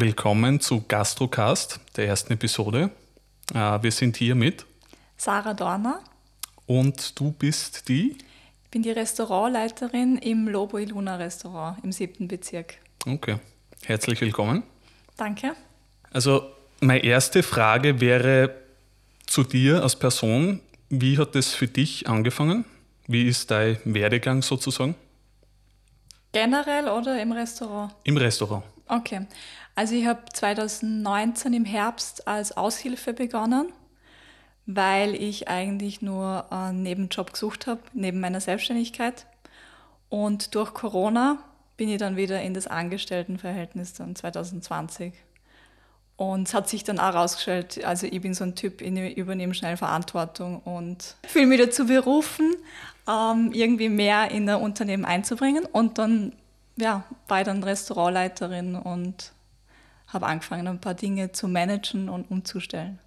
Willkommen zu Gastrocast, der ersten Episode. Äh, wir sind hier mit Sarah Dorner. Und du bist die? Ich bin die Restaurantleiterin im Lobo Iluna Restaurant im siebten Bezirk. Okay, herzlich willkommen. Danke. Also meine erste Frage wäre zu dir als Person. Wie hat das für dich angefangen? Wie ist dein Werdegang sozusagen? Generell oder im Restaurant? Im Restaurant. Okay. Also ich habe 2019 im Herbst als Aushilfe begonnen, weil ich eigentlich nur einen Nebenjob gesucht habe, neben meiner Selbstständigkeit. Und durch Corona bin ich dann wieder in das Angestelltenverhältnis dann 2020. Und es hat sich dann auch herausgestellt, also ich bin so ein Typ, ich übernehme schnell Verantwortung und fühle mich dazu berufen, ähm, irgendwie mehr in ein Unternehmen einzubringen. Und dann ja, war ich dann Restaurantleiterin und habe angefangen, ein paar Dinge zu managen und umzustellen.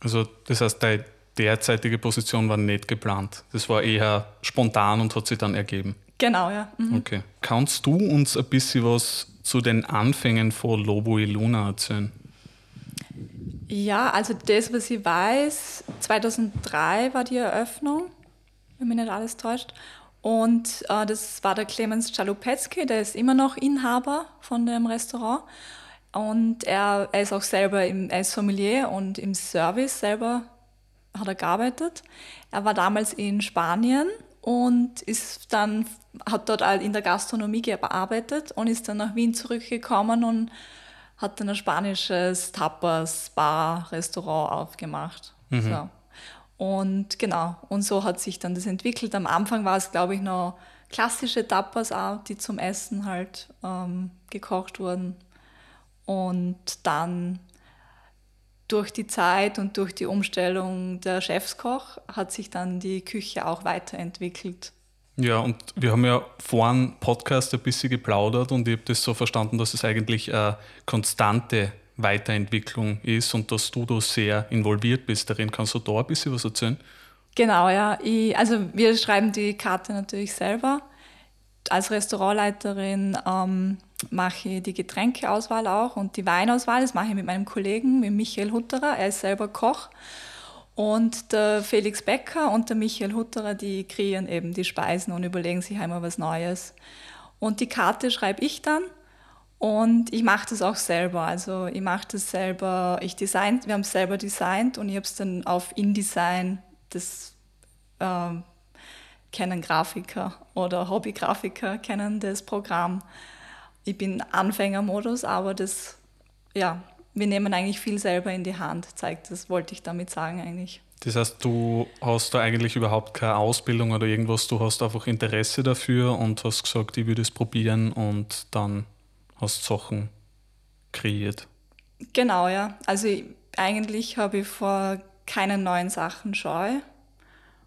Also das heißt, deine derzeitige Position war nicht geplant. Das war eher spontan und hat sich dann ergeben. Genau, ja. Mhm. Okay. Kannst du uns ein bisschen was zu den Anfängen von Lobo Luna erzählen? Ja, also das, was ich weiß, 2003 war die Eröffnung, wenn mich nicht alles täuscht. Und äh, das war der Clemens Czalupetzky, der ist immer noch Inhaber von dem Restaurant. Und er, er ist auch selber im, er ist Sommelier und im Service selber hat er gearbeitet. Er war damals in Spanien und ist dann, hat dort in der Gastronomie gearbeitet und ist dann nach Wien zurückgekommen und hat dann ein spanisches Tapas, Bar, Restaurant aufgemacht. Mhm. So. Und genau, und so hat sich dann das entwickelt. Am Anfang war es, glaube ich, noch klassische Tapas auch, die zum Essen halt ähm, gekocht wurden. Und dann durch die Zeit und durch die Umstellung der Chefskoch hat sich dann die Küche auch weiterentwickelt. Ja, und wir haben ja vor dem Podcast ein bisschen geplaudert und ich habe das so verstanden, dass es eigentlich eine konstante Weiterentwicklung ist und dass du da sehr involviert bist darin. Kannst du da ein bisschen was erzählen? Genau, ja. Ich, also wir schreiben die Karte natürlich selber. Als Restaurantleiterin ähm, mache ich die Getränkeauswahl auch und die Weinauswahl. Das mache ich mit meinem Kollegen, mit Michael Hutterer. Er ist selber Koch. Und der Felix Becker und der Michael Hutterer, die kreieren eben die Speisen und überlegen sich einmal was Neues. Und die Karte schreibe ich dann und ich mache das auch selber. Also ich mache das selber, ich design, wir haben es selber designt und ich habe es dann auf InDesign, das äh, kennen Grafiker oder Hobbygrafiker, kennen das Programm ich bin Anfängermodus, aber das, ja, wir nehmen eigentlich viel selber in die Hand, zeigt das, wollte ich damit sagen eigentlich. Das heißt, du hast da eigentlich überhaupt keine Ausbildung oder irgendwas, du hast einfach Interesse dafür und hast gesagt, ich würde es probieren und dann hast Sachen kreiert. Genau, ja. Also ich, eigentlich habe ich vor keinen neuen Sachen Scheu.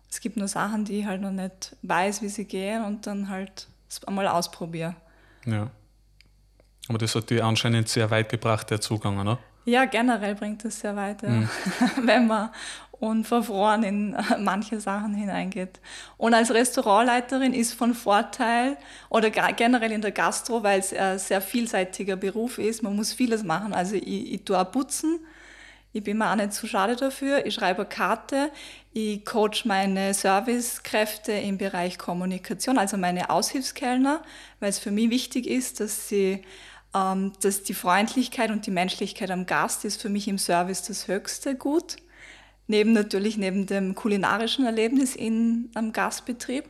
Es gibt nur Sachen, die ich halt noch nicht weiß, wie sie gehen und dann halt einmal ausprobiere. Ja. Aber das hat dich anscheinend sehr weit gebracht, der Zugang, oder? Ja, generell bringt es sehr weit, ja. mhm. wenn man unverfroren in manche Sachen hineingeht. Und als Restaurantleiterin ist von Vorteil oder generell in der Gastro, weil es ein sehr vielseitiger Beruf ist, man muss vieles machen. Also ich, ich tue auch putzen, ich bin mir auch nicht zu schade dafür. Ich schreibe eine Karte, ich coach meine Servicekräfte im Bereich Kommunikation, also meine Aushilfskellner, weil es für mich wichtig ist, dass sie dass die Freundlichkeit und die Menschlichkeit am Gast ist für mich im Service das höchste Gut. Neben natürlich neben dem kulinarischen Erlebnis in, am Gastbetrieb.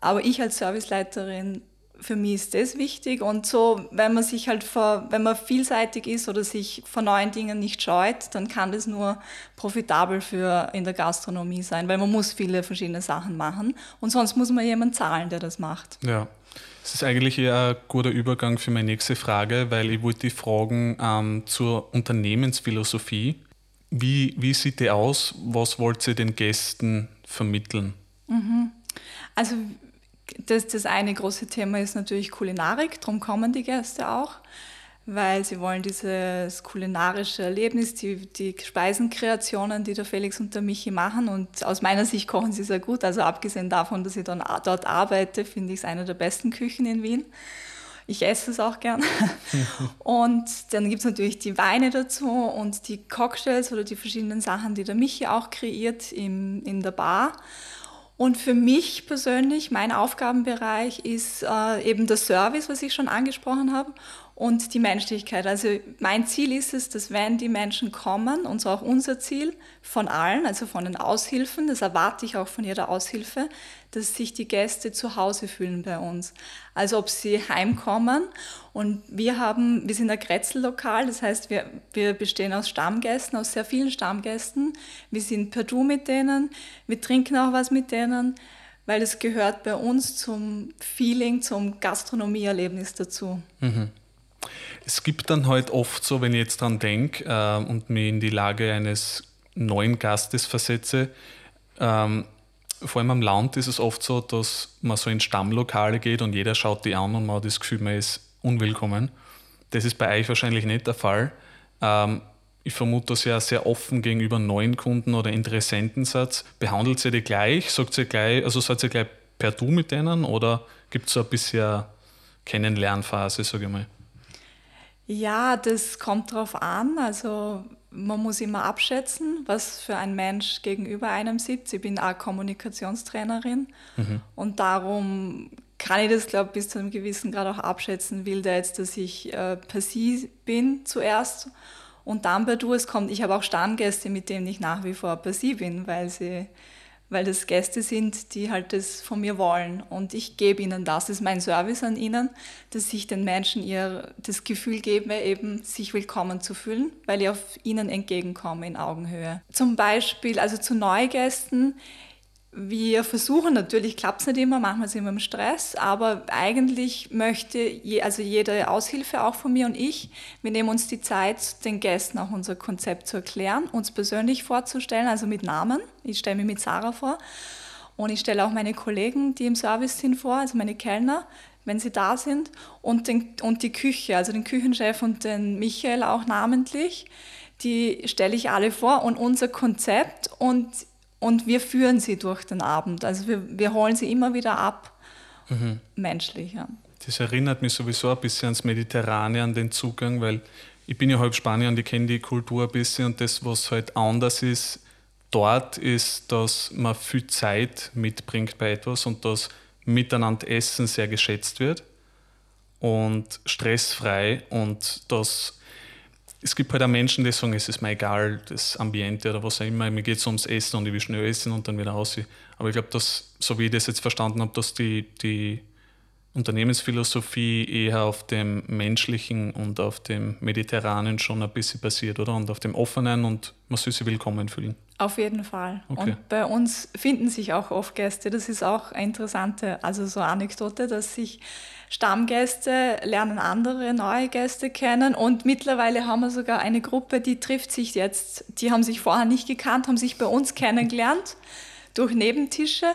Aber ich als Serviceleiterin, für mich ist das wichtig. Und so, wenn man sich halt vor, wenn man vielseitig ist oder sich vor neuen Dingen nicht scheut, dann kann das nur profitabel für in der Gastronomie sein, weil man muss viele verschiedene Sachen machen. Und sonst muss man jemanden zahlen, der das macht. Ja. Das ist eigentlich eher ein guter Übergang für meine nächste Frage, weil ich wollte die fragen ähm, zur Unternehmensphilosophie. Wie, wie sieht die aus? Was wollt ihr den Gästen vermitteln? Mhm. Also das, das eine große Thema ist natürlich Kulinarik, darum kommen die Gäste auch weil sie wollen dieses kulinarische Erlebnis, die, die Speisenkreationen, die der Felix und der Michi machen. Und aus meiner Sicht kochen sie sehr gut. Also abgesehen davon, dass ich dann dort arbeite, finde ich es eine der besten Küchen in Wien. Ich esse es auch gern. und dann gibt es natürlich die Weine dazu und die Cocktails oder die verschiedenen Sachen, die der Michi auch kreiert im, in der Bar. Und für mich persönlich, mein Aufgabenbereich ist äh, eben der Service, was ich schon angesprochen habe und die Menschlichkeit. Also mein Ziel ist es, dass wenn die Menschen kommen, und so auch unser Ziel von allen, also von den Aushilfen, das erwarte ich auch von jeder Aushilfe, dass sich die Gäste zu Hause fühlen bei uns. Also ob sie heimkommen und wir haben, wir sind ein Kretzel-Lokal, das heißt wir, wir bestehen aus Stammgästen, aus sehr vielen Stammgästen. Wir sind per Du mit denen, wir trinken auch was mit denen, weil es gehört bei uns zum Feeling, zum Gastronomieerlebnis dazu. Mhm. Es gibt dann halt oft so, wenn ich jetzt dran denke äh, und mich in die Lage eines neuen Gastes versetze, ähm, vor allem am Land ist es oft so, dass man so in Stammlokale geht und jeder schaut die an und man hat das Gefühl, man ist unwillkommen. Das ist bei euch wahrscheinlich nicht der Fall. Ähm, ich vermute, dass ihr sehr offen gegenüber neuen Kunden oder Interessenten seid. Behandelt ihr die gleich? Sagt ihr gleich, also seid ihr gleich per Du mit denen oder gibt es so ein bisschen Kennenlernphase, sage ich mal? Ja, das kommt darauf an. Also man muss immer abschätzen, was für ein Mensch gegenüber einem sitzt. Ich bin auch Kommunikationstrainerin mhm. und darum kann ich das, glaube ich, bis zu einem gewissen Grad auch abschätzen. Will der jetzt, dass ich äh, per Sie bin zuerst und dann bei Du es kommt. Ich habe auch Stammgäste, mit denen ich nach wie vor per Sie bin, weil sie weil das Gäste sind, die halt das von mir wollen. Und ich gebe ihnen das. Das ist mein Service an ihnen, dass ich den Menschen ihr das Gefühl gebe, eben sich willkommen zu fühlen, weil ich auf ihnen entgegenkomme in Augenhöhe. Zum Beispiel, also zu Neugästen, wir versuchen natürlich, klappt es nicht immer, manchmal sind wir im Stress, aber eigentlich möchte je, also jede Aushilfe auch von mir und ich, wir nehmen uns die Zeit, den Gästen auch unser Konzept zu erklären, uns persönlich vorzustellen, also mit Namen. Ich stelle mich mit Sarah vor und ich stelle auch meine Kollegen, die im Service sind, vor, also meine Kellner, wenn sie da sind und, den, und die Küche, also den Küchenchef und den Michael auch namentlich. Die stelle ich alle vor und unser Konzept und und wir führen sie durch den Abend. Also wir, wir holen sie immer wieder ab, mhm. menschlich. Ja. Das erinnert mich sowieso ein bisschen ans Mediterrane, an den Zugang, weil ich bin ja halb Spanier und ich kenne die Kultur ein bisschen und das, was halt anders ist dort, ist, dass man viel Zeit mitbringt bei etwas und dass miteinander Essen sehr geschätzt wird und stressfrei und dass es gibt halt auch Menschen, die sagen, es ist mir egal, das Ambiente oder was auch immer, mir geht es ums Essen und ich will schnell essen und dann wieder raus. Aber ich glaube, dass, so wie ich das jetzt verstanden habe, dass die, die Unternehmensphilosophie eher auf dem Menschlichen und auf dem Mediterranen schon ein bisschen basiert, oder? Und auf dem Offenen und man soll sich willkommen fühlen. Auf jeden Fall. Okay. Und bei uns finden sich auch oft Gäste. Das ist auch eine interessante, also so Anekdote, dass sich Stammgäste lernen andere neue Gäste kennen und mittlerweile haben wir sogar eine Gruppe, die trifft sich jetzt. Die haben sich vorher nicht gekannt, haben sich bei uns kennengelernt durch Nebentische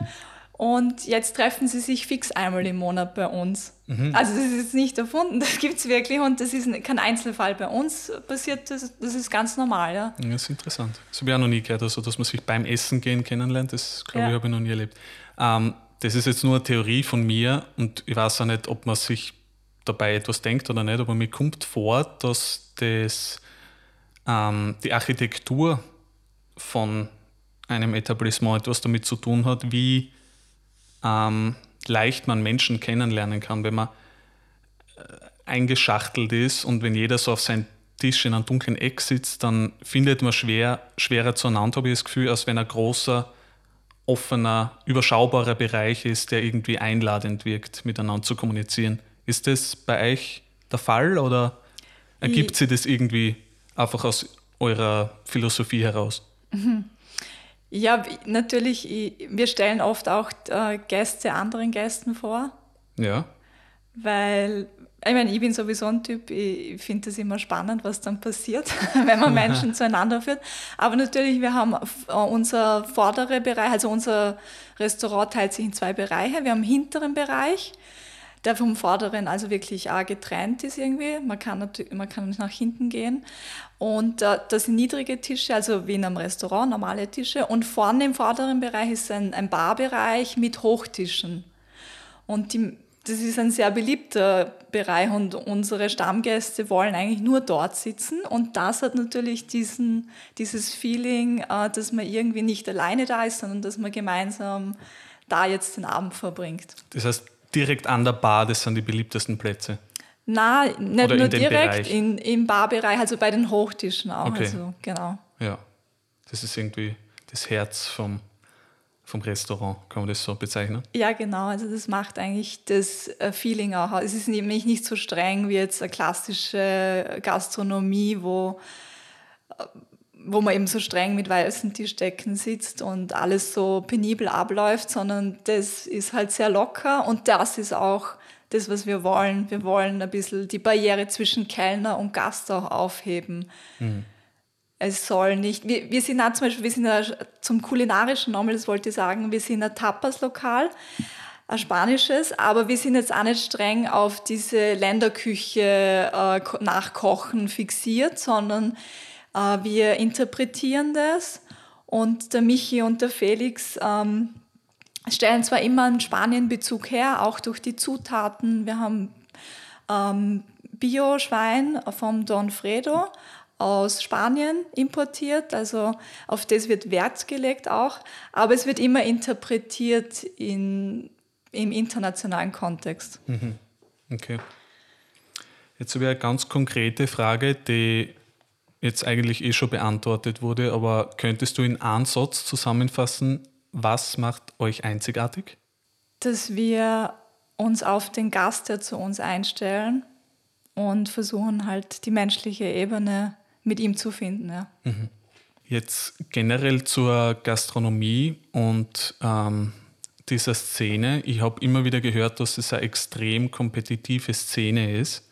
und jetzt treffen sie sich fix einmal im Monat bei uns. Mhm. Also das ist jetzt nicht erfunden, das gibt es wirklich und das ist kein Einzelfall bei uns passiert, das, das ist ganz normal. Ja. ja das ist interessant. Das habe ich auch noch nie gehört, also dass man sich beim Essen gehen kennenlernt, das glaube ja. ich habe ich noch nie erlebt. Ähm, das ist jetzt nur eine Theorie von mir und ich weiß auch nicht, ob man sich dabei etwas denkt oder nicht, aber mir kommt vor, dass das, ähm, die Architektur von einem Etablissement etwas damit zu tun hat, wie ähm, leicht man Menschen kennenlernen kann, wenn man äh, eingeschachtelt ist und wenn jeder so auf seinem Tisch in einem dunklen Eck sitzt, dann findet man schwer, schwerer zueinander, habe ich das Gefühl, als wenn ein großer offener, überschaubarer Bereich ist, der irgendwie einladend wirkt, miteinander zu kommunizieren. Ist das bei euch der Fall oder ergibt sich das irgendwie einfach aus eurer Philosophie heraus? Mhm. Ja, natürlich, wir stellen oft auch äh, Gäste anderen Gästen vor. Ja. Weil ich meine, ich bin sowieso ein Typ, ich finde es immer spannend, was dann passiert, wenn man Menschen zueinander führt. Aber natürlich, wir haben äh, unser vordere Bereich, also unser Restaurant teilt sich in zwei Bereiche. Wir haben einen hinteren Bereich, der vom vorderen also wirklich auch getrennt ist irgendwie. Man kann, natürlich, man kann nach hinten gehen. Und äh, das sind niedrige Tische, also wie in einem Restaurant, normale Tische. Und vorne im vorderen Bereich ist ein, ein Barbereich mit Hochtischen. Und die das ist ein sehr beliebter Bereich und unsere Stammgäste wollen eigentlich nur dort sitzen. Und das hat natürlich diesen, dieses Feeling, äh, dass man irgendwie nicht alleine da ist, sondern dass man gemeinsam da jetzt den Abend verbringt. Das heißt, direkt an der Bar, das sind die beliebtesten Plätze? Na, nicht Oder nur direkt, in, im Barbereich, also bei den Hochtischen auch. Okay. Also, genau. Ja, das ist irgendwie das Herz vom vom Restaurant, kann man das so bezeichnen? Ja, genau. Also das macht eigentlich das äh, Feeling auch. Es ist nämlich nicht so streng wie jetzt eine klassische Gastronomie, wo, äh, wo man eben so streng mit weißen Tischdecken sitzt und alles so penibel abläuft, sondern das ist halt sehr locker und das ist auch das, was wir wollen. Wir wollen ein bisschen die Barriere zwischen Kellner und Gast auch aufheben. Mhm es soll nicht, wir, wir sind auch zum Beispiel, wir sind ja zum kulinarischen nochmal, das wollte ich sagen, wir sind ein Tapas-Lokal, ein spanisches, aber wir sind jetzt auch nicht streng auf diese Länderküche äh, nachkochen fixiert, sondern äh, wir interpretieren das und der Michi und der Felix ähm, stellen zwar immer einen Spanien-Bezug her, auch durch die Zutaten. Wir haben ähm, Bio-Schwein vom Don Fredo, aus Spanien importiert, also auf das wird Wert gelegt auch, aber es wird immer interpretiert in, im internationalen Kontext. Mhm. Okay. Jetzt habe ich eine ganz konkrete Frage, die jetzt eigentlich eh schon beantwortet wurde, aber könntest du in einen Satz zusammenfassen, was macht euch einzigartig? Dass wir uns auf den Gast, der zu uns einstellen und versuchen halt die menschliche Ebene mit ihm zu finden. Ja. Mhm. Jetzt generell zur Gastronomie und ähm, dieser Szene. Ich habe immer wieder gehört, dass es eine extrem kompetitive Szene ist.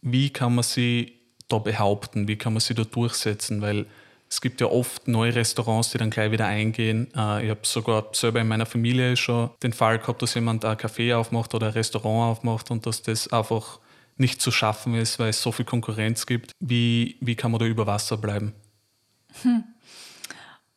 Wie kann man sie da behaupten? Wie kann man sie da durchsetzen? Weil es gibt ja oft neue Restaurants, die dann gleich wieder eingehen. Äh, ich habe sogar selber in meiner Familie schon den Fall gehabt, dass jemand ein Café aufmacht oder ein Restaurant aufmacht und dass das einfach nicht zu schaffen ist, weil es so viel Konkurrenz gibt. Wie, wie kann man da über Wasser bleiben? Hm.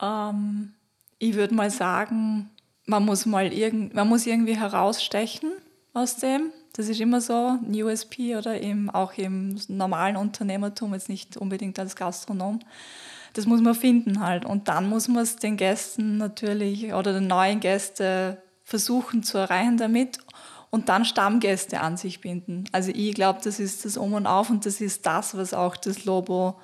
Ähm, ich würde mal sagen, man muss mal irgend, man muss irgendwie herausstechen aus dem. Das ist immer so, ein USP oder eben auch im normalen Unternehmertum, jetzt nicht unbedingt als Gastronom. Das muss man finden halt. Und dann muss man es den Gästen natürlich oder den neuen Gästen versuchen zu erreichen damit und dann Stammgäste an sich binden. Also ich glaube, das ist das Um und Auf und das ist das, was auch das Lobo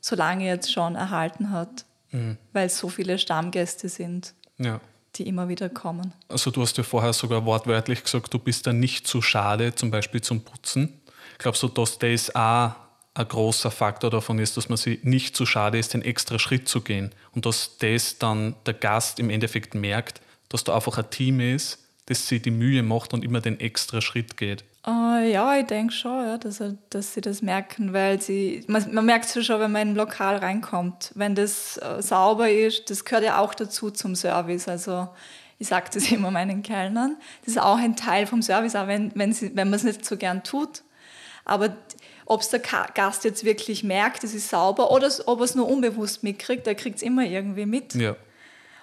so lange jetzt schon erhalten hat, mhm. weil es so viele Stammgäste sind, ja. die immer wieder kommen. Also du hast ja vorher sogar wortwörtlich gesagt, du bist da nicht zu schade, zum Beispiel zum Putzen. Glaubst du, dass das auch ein großer Faktor davon ist, dass man sich nicht zu schade ist, den extra Schritt zu gehen und dass das dann der Gast im Endeffekt merkt, dass da einfach ein Team ist, dass sie die Mühe macht und immer den extra Schritt geht. Uh, ja, ich denke schon, ja, dass, dass sie das merken, weil sie, man, man merkt es schon, wenn man in ein Lokal reinkommt. Wenn das uh, sauber ist, das gehört ja auch dazu zum Service. Also ich sage das immer meinen Kellnern. Das ist auch ein Teil vom Service, auch wenn, wenn, sie, wenn man es nicht so gern tut. Aber ob es der Gast jetzt wirklich merkt, es ist sauber, oder ob er es nur unbewusst mitkriegt, der kriegt es immer irgendwie mit. Ja.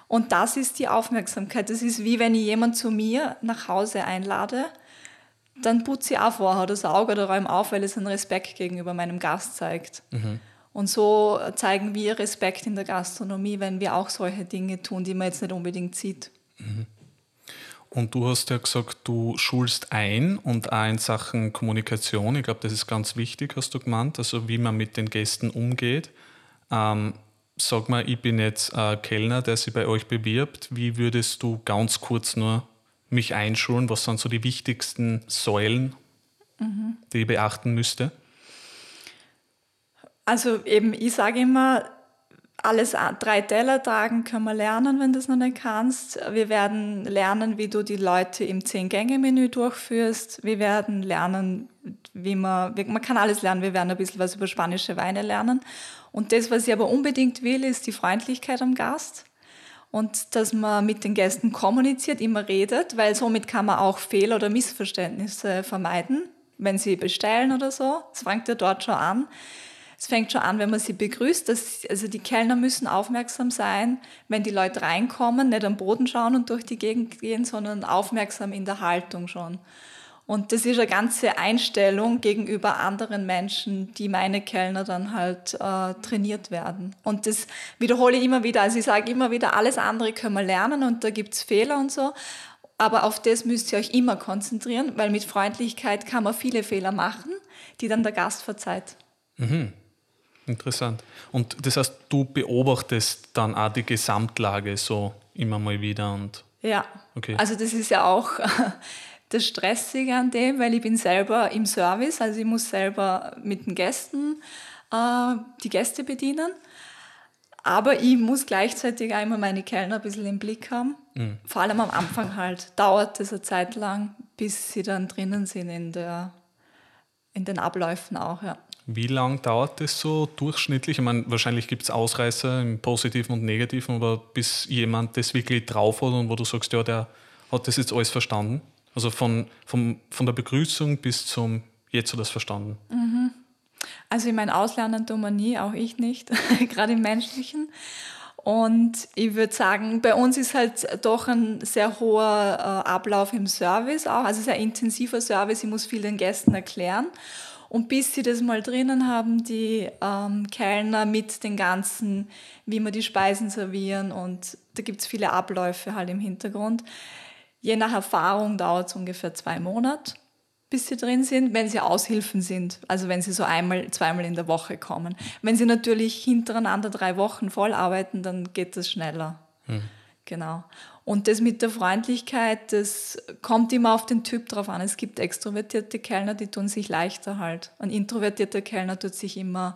Und das ist die Aufmerksamkeit. Das ist wie wenn ich jemanden zu mir nach Hause einlade, dann putze ich auch vorher das Auge oder räume auf, weil es einen Respekt gegenüber meinem Gast zeigt. Mhm. Und so zeigen wir Respekt in der Gastronomie, wenn wir auch solche Dinge tun, die man jetzt nicht unbedingt sieht. Mhm. Und du hast ja gesagt, du schulst ein und auch in Sachen Kommunikation. Ich glaube, das ist ganz wichtig, hast du gemeint, also wie man mit den Gästen umgeht. Ähm, sag mal, ich bin jetzt ein Kellner, der sich bei euch bewirbt. Wie würdest du ganz kurz nur mich einschulen? Was sind so die wichtigsten Säulen, mhm. die ich beachten müsste? Also eben, ich sage immer, alles drei Teller tragen können wir lernen, wenn du es noch nicht kannst. Wir werden lernen, wie du die Leute im Zehn-Gänge-Menü durchführst. Wir werden lernen, wie man, man kann alles lernen. Wir werden ein bisschen was über spanische Weine lernen. Und das, was ich aber unbedingt will, ist die Freundlichkeit am Gast und dass man mit den Gästen kommuniziert, immer redet, weil somit kann man auch Fehler oder Missverständnisse vermeiden, wenn sie bestellen oder so. Das fängt ja dort schon an. Es fängt schon an, wenn man sie begrüßt. Dass, also die Kellner müssen aufmerksam sein, wenn die Leute reinkommen, nicht am Boden schauen und durch die Gegend gehen, sondern aufmerksam in der Haltung schon. Und das ist eine ganze Einstellung gegenüber anderen Menschen, die meine Kellner dann halt äh, trainiert werden. Und das wiederhole ich immer wieder. Also ich sage immer wieder, alles andere können wir lernen und da gibt es Fehler und so. Aber auf das müsst ihr euch immer konzentrieren, weil mit Freundlichkeit kann man viele Fehler machen, die dann der Gast verzeiht. Mhm. Interessant. Und das heißt, du beobachtest dann auch die Gesamtlage so immer mal wieder und. Ja. Okay. Also das ist ja auch das Stressige an dem, weil ich bin selber im Service, also ich muss selber mit den Gästen äh, die Gäste bedienen. Aber ich muss gleichzeitig auch immer meine Kellner ein bisschen im Blick haben. Mhm. Vor allem am Anfang halt. Dauert es eine Zeit lang, bis sie dann drinnen sind in, der, in den Abläufen auch, ja. Wie lange dauert das so durchschnittlich? Ich meine, wahrscheinlich gibt es Ausreißer im Positiven und Negativen, aber bis jemand das wirklich drauf hat und wo du sagst, ja, der hat das jetzt alles verstanden? Also von, von, von der Begrüßung bis zum jetzt hat er es verstanden. Mhm. Also ich meine, auslernen tun wir nie, auch ich nicht, gerade im Menschlichen. Und ich würde sagen, bei uns ist halt doch ein sehr hoher äh, Ablauf im Service auch, also sehr intensiver Service. Ich muss viel den Gästen erklären. Und bis sie das mal drinnen haben, die ähm, Kellner mit den ganzen, wie man die Speisen servieren und da gibt es viele Abläufe halt im Hintergrund. Je nach Erfahrung dauert es ungefähr zwei Monate, bis sie drin sind, wenn sie Aushilfen sind. Also wenn sie so einmal, zweimal in der Woche kommen. Wenn sie natürlich hintereinander drei Wochen voll arbeiten, dann geht das schneller. Hm. Genau. Und das mit der Freundlichkeit, das kommt immer auf den Typ drauf an. Es gibt extrovertierte Kellner, die tun sich leichter halt. Ein introvertierter Kellner tut sich immer,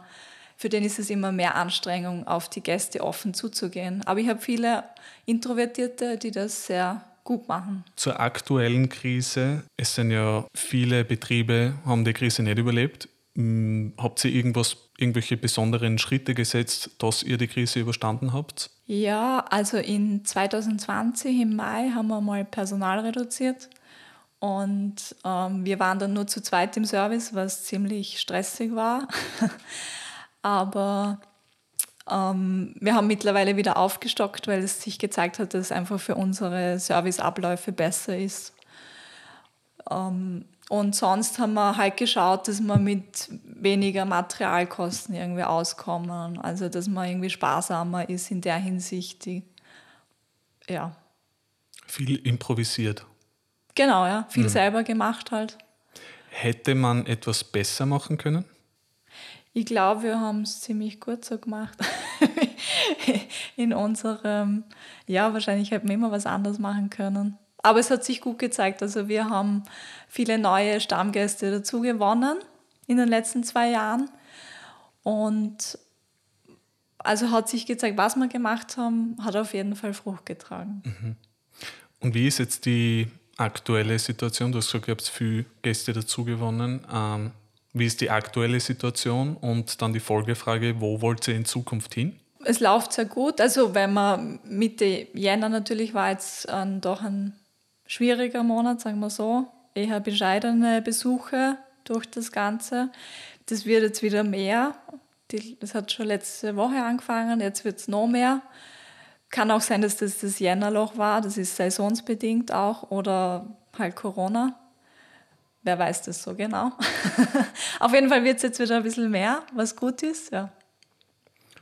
für den ist es immer mehr Anstrengung, auf die Gäste offen zuzugehen. Aber ich habe viele Introvertierte, die das sehr gut machen. Zur aktuellen Krise, es sind ja viele Betriebe, haben die Krise nicht überlebt. Hm, habt ihr irgendwas, irgendwelche besonderen Schritte gesetzt, dass ihr die Krise überstanden habt? Ja, also in 2020 im Mai haben wir mal Personal reduziert und ähm, wir waren dann nur zu zweit im Service, was ziemlich stressig war. Aber ähm, wir haben mittlerweile wieder aufgestockt, weil es sich gezeigt hat, dass es einfach für unsere Serviceabläufe besser ist. Ähm, und sonst haben wir halt geschaut, dass wir mit weniger Materialkosten irgendwie auskommen. Also dass man irgendwie sparsamer ist in der Hinsicht. Die, ja. Viel improvisiert. Genau, ja. Viel mhm. selber gemacht halt. Hätte man etwas besser machen können? Ich glaube, wir haben es ziemlich gut so gemacht. in unserem, ja, wahrscheinlich hätten wir immer was anderes machen können. Aber es hat sich gut gezeigt. Also wir haben viele neue Stammgäste dazu gewonnen in den letzten zwei Jahren. Und also hat sich gezeigt, was wir gemacht haben, hat auf jeden Fall Frucht getragen. Mhm. Und wie ist jetzt die aktuelle Situation? Du hast gesagt, ihr habt viele Gäste dazu gewonnen. Ähm, wie ist die aktuelle Situation? Und dann die Folgefrage, wo wollt ihr in Zukunft hin? Es läuft sehr gut. Also wenn man Mitte Jänner natürlich war jetzt ähm, doch ein schwieriger Monat, sagen wir so. Eher bescheidene Besuche durch das Ganze. Das wird jetzt wieder mehr. das hat schon letzte Woche angefangen, jetzt wird es noch mehr. Kann auch sein, dass das das Jännerloch war, das ist saisonsbedingt auch oder halt Corona. Wer weiß das so genau. Auf jeden Fall wird es jetzt wieder ein bisschen mehr, was gut ist, ja.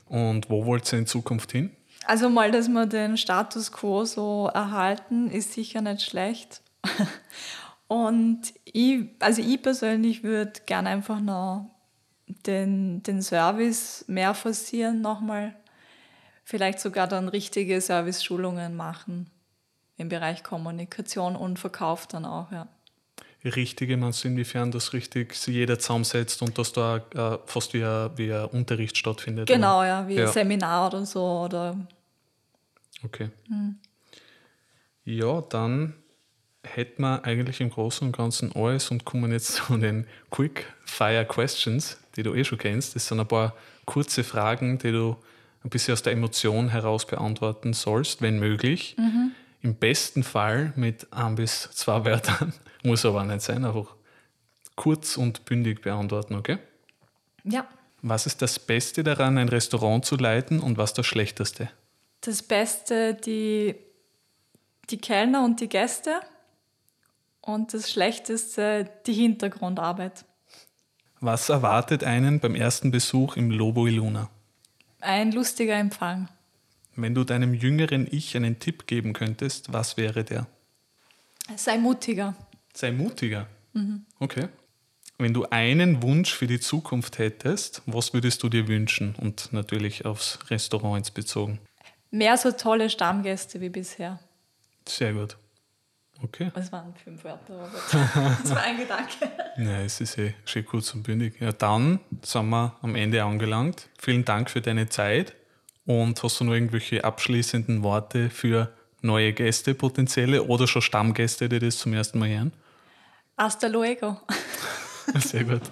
Und wo wollt ihr in Zukunft hin? Also mal, dass wir den Status quo so erhalten, ist sicher nicht schlecht. Und ich, also ich persönlich würde gerne einfach noch den, den Service mehr forcieren, nochmal. Vielleicht sogar dann richtige Service-Schulungen machen im Bereich Kommunikation und Verkauf dann auch, ja. Richtige, meinst du, inwiefern das richtig sich jeder zusammensetzt und dass da äh, fast wie ein, wie ein Unterricht stattfindet? Genau, oder? ja, wie ja. ein Seminar oder so oder Okay. Mhm. Ja, dann hätten wir eigentlich im Großen und Ganzen alles und kommen jetzt zu den Quick Fire Questions, die du eh schon kennst. Das sind ein paar kurze Fragen, die du ein bisschen aus der Emotion heraus beantworten sollst, wenn möglich. Mhm. Im besten Fall mit ein bis zwei Wörtern, muss aber nicht sein, einfach kurz und bündig beantworten, okay? Ja. Was ist das Beste daran, ein Restaurant zu leiten und was das Schlechteste? Das Beste die, die Kellner und die Gäste. Und das Schlechteste, die Hintergrundarbeit. Was erwartet einen beim ersten Besuch im Lobo Iluna? Ein lustiger Empfang. Wenn du deinem jüngeren Ich einen Tipp geben könntest, was wäre der? Sei mutiger. Sei mutiger. Mhm. Okay. Wenn du einen Wunsch für die Zukunft hättest, was würdest du dir wünschen? Und natürlich aufs Restaurant bezogen. Mehr so tolle Stammgäste wie bisher. Sehr gut. Okay. Das waren fünf Wörter, Robert. Das war ein Gedanke. Ja, es ist eh schön kurz und bündig. Ja, dann sind wir am Ende angelangt. Vielen Dank für deine Zeit. Und hast du noch irgendwelche abschließenden Worte für neue Gäste, potenzielle oder schon Stammgäste, die das zum ersten Mal hören? Hasta luego. Sehr gut.